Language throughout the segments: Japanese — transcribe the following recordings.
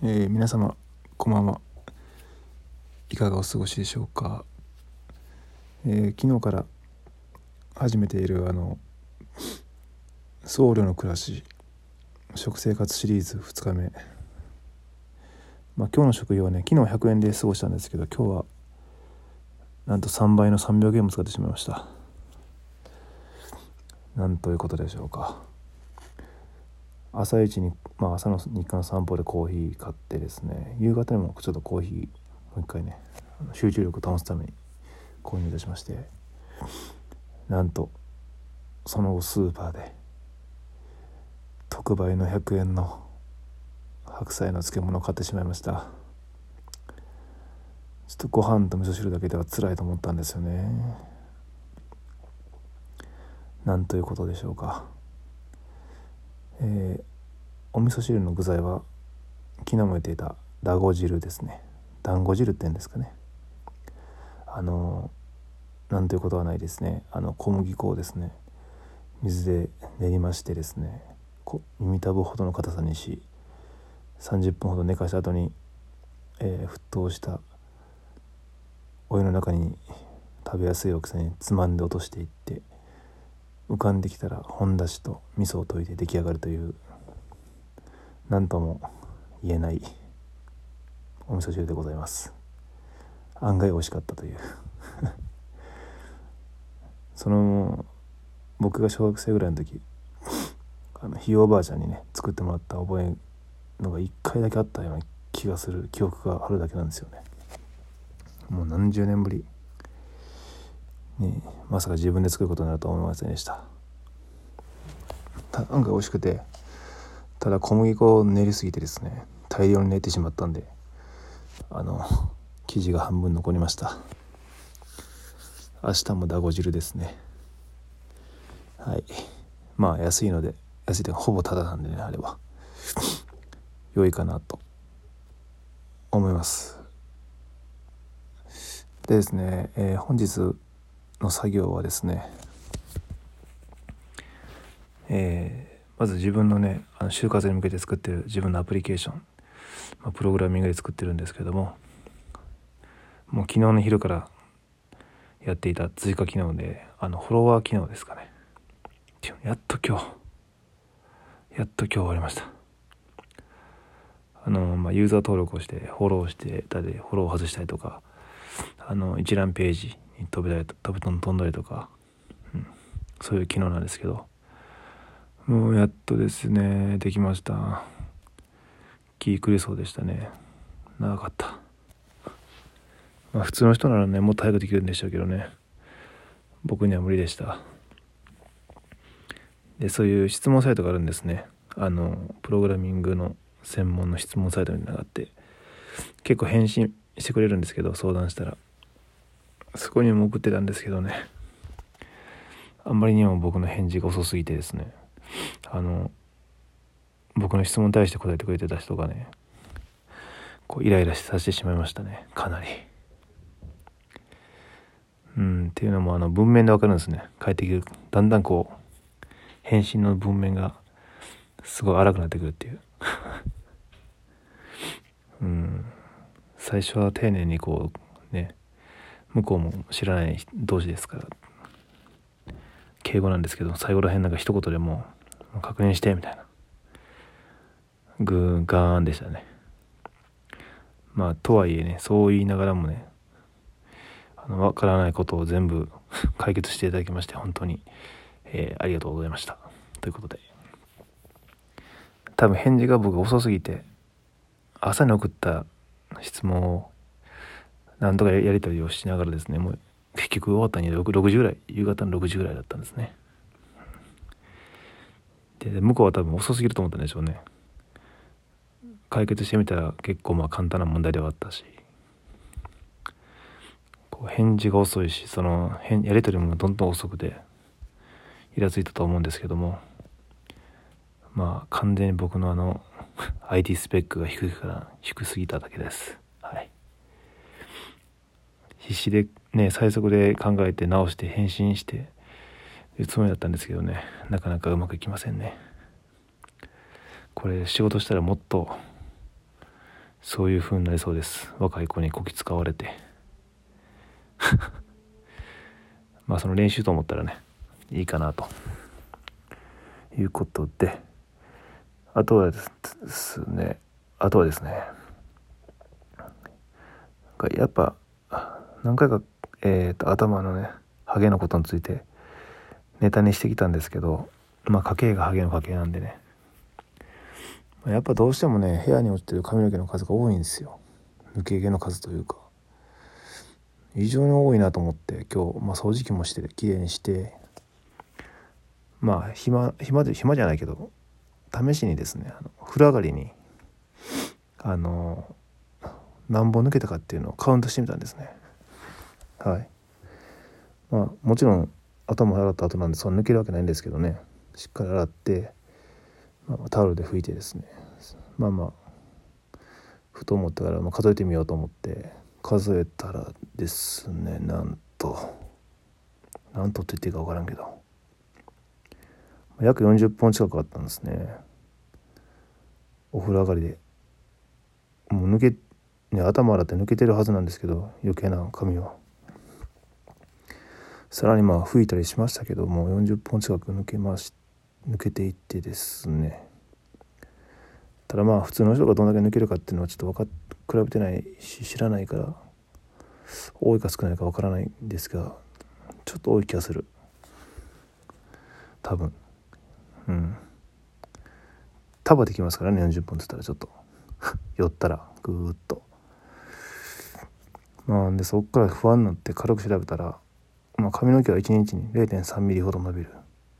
えー、皆様こんばんは。いかがお過ごしでしょうか、えー、昨日から始めているあの僧侶の暮らし食生活シリーズ2日目。まあ今日の食費はね昨日100円で過ごしたんですけど今日はなんと3倍の300円も使ってしまいました。なんということでしょうか。朝一に、まあ、朝の日課の散歩でコーヒー買ってですね夕方にもちょっとコーヒーもう一回ね集中力を保つために購入いたしましてなんとその後スーパーで特売の100円の白菜の漬物を買ってしまいました。ちょっとご飯と味噌汁だけでは辛いと思ったんですよね。なんということでしょうか。えー、お味噌汁の具材は昨日も言っていただご汁ですね。団子汁って言うんですかね。あのなんということはないですね。あの小麦粉をですね水で練りましてですね耳たぶほどの硬さにし30分ほど寝かした後に、えー、沸騰したお湯の中に食べやすい大きさにつまんで落としていって浮かんできたら本だしと味噌を溶いて出来上がるという何とも言えないお味噌汁でございます。案外美味しかったという。その僕が小学生ぐらいの時あのひいおばあちゃんにね作ってもらった覚えのが1回だけあったような気がする記憶があるだけなんですよね。もう何十年ぶり。ね、まさか自分で作ることになるとは思いませんでした。案外美味しくてただ小麦粉を練りすぎてですね大量に練ってしまったんであの生地が半分残りました。明日もだご汁ですね。はい。まあ安いので安いでほぼタダなんでねあれば良いかなと。思います。でですね、えー、本日の作業はですね、えー、まず自分のねあの就活に向けて作ってる自分のアプリケーション、まあ、プログラミングで作ってるんですけどももう昨日の昼からやっていた追加機能であのフォロワー機能ですかね。やっと今日やっと今日終わりました。あの、まあ、ユーザー登録をしてフォローしてたでフォローを外したりとかあの一覧ページ飛びたり飛び飛んだりとか、うん、そういう機能なんですけどもうやっとですねできました。気狂いそうでしたね。長かった。まあ普通の人ならねもっと早くできるんでしょうけどね。僕には無理でした。でそういう質問サイトがあるんですね。あのプログラミングの専門の質問サイトにがって結構返信してくれるんですけど相談したら。そこにも送ってたんですけどね。あんまりにも僕の返事が遅すぎてですね。あの僕の質問に対して答えてくれてた人がねこうイライラさせてしまいましたね。かなり。うんっていうのもあの文面でわかるんですね。帰ってくるだんだんこう返信の文面がすごい荒くなってくるっていう。うん。最初は丁寧にこうね向こうも知らない同士ですから。敬語なんですけど最後らへんなんか一言でもう確認してみたいな。グーガーンでしたね。まあとはいえねそう言いながらもねあの分からないことを全部解決していただきまして本当に、えー、ありがとうございました。ということで。多分返事が僕遅すぎて朝に送った質問をなんとかやり取りをしながらですねもう結局終わったに 6, 6時ぐらい夕方の6時ぐらいだったんですね。で向こうは多分遅すぎると思ったんでしょうね。解決してみたら結構まあ簡単な問題ではあったし。こう返事が遅いしそのやり取りもどんどん遅くてイラついたと思うんですけども。まあ完全に僕のあの IT スペックが低いから低すぎただけです。必死でね最速で考えて直して返信していうつもりだったんですけどね。なかなかうまくいきませんね。これ仕事したらもっとそういう風になりそうです。若い子にこき使われて。まあその練習と思ったらねいいかなと。いうことで。あとはですねあとはですね。やっぱ何回か、えーと、頭のねハゲのことについてネタにしてきたんですけどまあ家計がハゲの家系なんでね。やっぱどうしてもね部屋に落ちてる髪の毛の数が多いんですよ。抜け毛の数というか。異常に多いなと思って今日、まあ、掃除機もしてきれいにして。まあ暇暇で暇じゃないけど試しにですねあの風呂上がりにあの何本抜けたかっていうのをカウントしてみたんですね。はい。まあもちろん頭洗った後なんでそんな抜けるわけないんですけどね。しっかり洗って、まあ、タオルで拭いてですね。まあまあふと思ったから、まあ、数えてみようと思って数えたらですねなんとなんとって言っていいか分からんけど。約40本近くあったんですね。お風呂上がりで。もう抜けね頭洗って抜けてるはずなんですけど余計な髪はさらにまあ吹いたりしましたけども40本近く抜けまし抜けていってですね。ただまあ普通の人がどんだけ抜けるかっていうのはちょっと分か比べてないし知らないから多いか少ないか分からないんですがちょっと多い気がする。多分。うん。束できますからね40本っつったらちょっと。寄ったらぐーっと。まあでそっから不安になって軽く調べたら、まあ、髪の毛は1日に0 3ミリほど伸びる。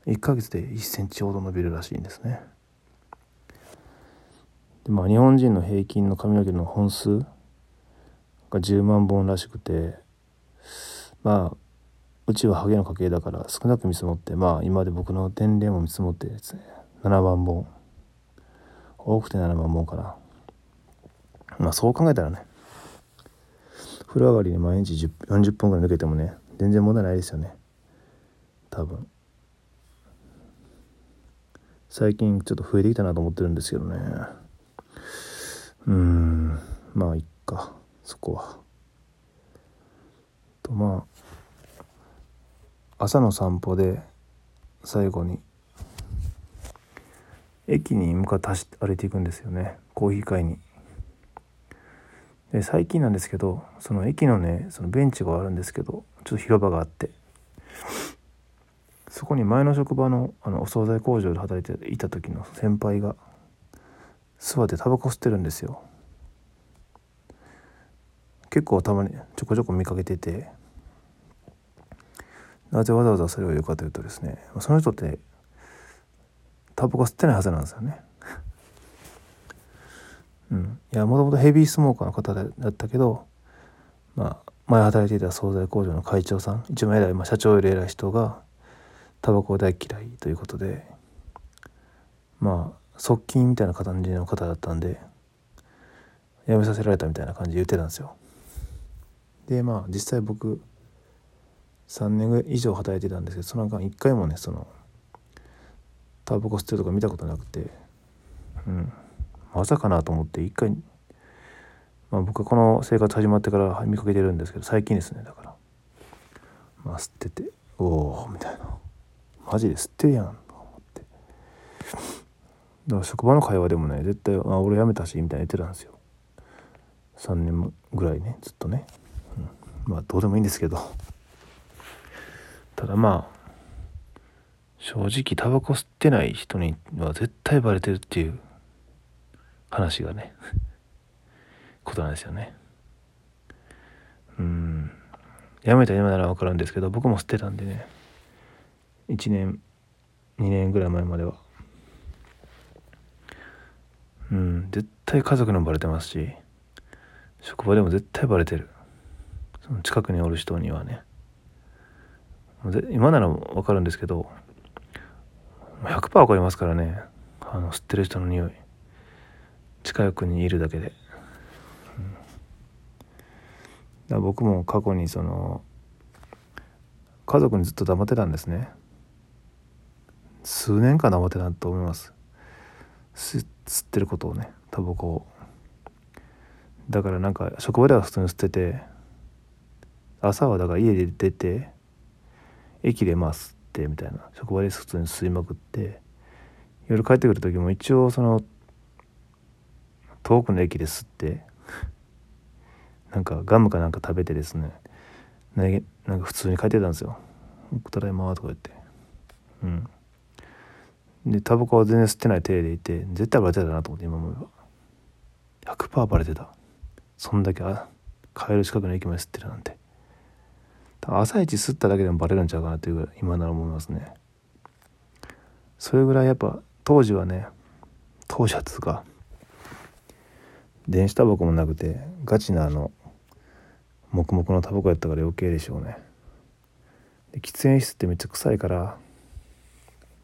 1ヶ月で1センチほど伸びるらしいんですね。でまあ日本人の平均の髪の毛の本数が10万本らしくてまあうちはハゲの家系だから少なく見積もってまあ今で僕の年齢も見積もってですね7万本。多くて7万本かな。まあそう考えたらね風呂上がりに毎日40分ぐらい抜けてもね全然問題ないですよね。多分。最近ちょっと増えてきたなと思ってるんですけどね。うん。まあいっか。そこは。とまあ朝の散歩で最後に駅に向かって走って歩いていくんですよね。コーヒー買いに。で最近なんですけどその駅のねそのベンチがあるんですけどちょっと広場があってそこに前の職場のあのお惣菜工場で働いていた時の先輩が座ってタバコ吸ってるんですよ。結構たまにちょこちょこ見かけててなぜわざわざそれを言うかというとですねその人ってタバコ吸ってないはずなんですよね。うん、いやもともとヘビースモーカーの方だったけど、まあ、前働いていた惣菜工場の会長さん一番偉い、まあ、社長より偉い人がタバコ大嫌いということでまあ側近みたいな感じの方だったんで辞めさせられたみたいな感じで言ってたんですよ。でまあ実際僕3年以上働いてたんですけどその間一回もねそのタバコ吸ってるとか見たことなくてうんまさかなと思って一回、まあ、僕はこの生活始まってから見かけてるんですけど最近ですねだから。まあ吸ってておおみたいな。マジで吸ってるやんと思って。だから職場の会話でもね絶対あ俺辞めたしみたいな言ってたんですよ。3年ぐらいねずっとね、うん、まあどうでもいいんですけど。ただまあ正直タバコ吸ってない人には絶対バレてるっていう。話がね。ことなんですよね。うん。やめた今なら分かるんですけど僕も捨てたんでね。1年2年ぐらい前までは。うん。絶対家族にもバレてますし職場でも絶対バレてる。その近くにおる人にはね。今なら分かるんですけど100%分かりますからね。あの吸ってる人の匂い。近くにいるだけで、うん、僕も過去にその家族にずっと黙ってたんですね。数年間黙ってたと思います吸ってることをねタバコを。だからなんか職場では普通に吸ってて朝はだから家で出て駅でまあ吸ってみたいな。職場で普通に吸いまくって夜帰ってくる時も一応その遠くの駅で吸って。なんかガムかなんか食べてですね。なんか普通に帰ってたんですよ「ただいま」とか言って。うん。でタバコは全然吸ってない体でいて絶対バレてたなと思って今思えば。100%バレてた。そんだけあ帰る近くの駅まで吸ってるなんて。朝一吸っただけでもバレるんちゃうかなというぐらい今なら思いますね。それぐらいやっぱ当時はね当時はつうか電子タバコもなくてガチなあの黙々のタバコやったから余計でしょうね。で喫煙室ってめっちゃ臭いから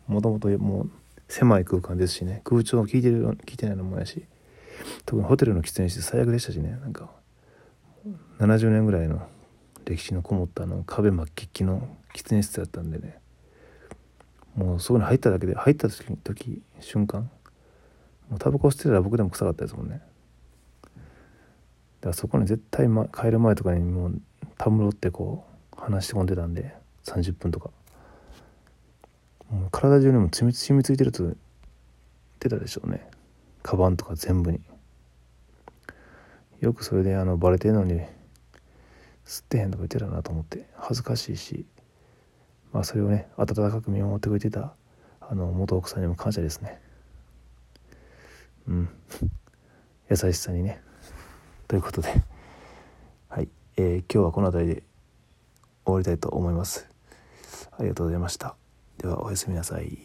もともともう狭い空間ですしね。空調効いてる効いてないのもやし特にホテルの喫煙室最悪でしたしね。なんか70年ぐらいの歴史のこもったあの壁真っ黄きの喫煙室だったんでね。もうそこに入っただけで入った時時瞬間もうタバコ吸ってたら僕でも臭かったですもんね。からそこに絶対、ま、帰る前とかにもうたむろってこう話し込んでたんで30分とか。もう体中にも染み染みついてると言ってたでしょうね。カバンとか全部に。よくそれであのバレてるのに吸ってへんとか言ってたなと思って恥ずかしいしまあそれをね温かく見守ってくれてたあの元奥さんにも感謝ですね。うん。優しさにね。ということで。はい、えー、今日はこの辺りで終わりたいと思います。ありがとうございました。ではおやすみなさい。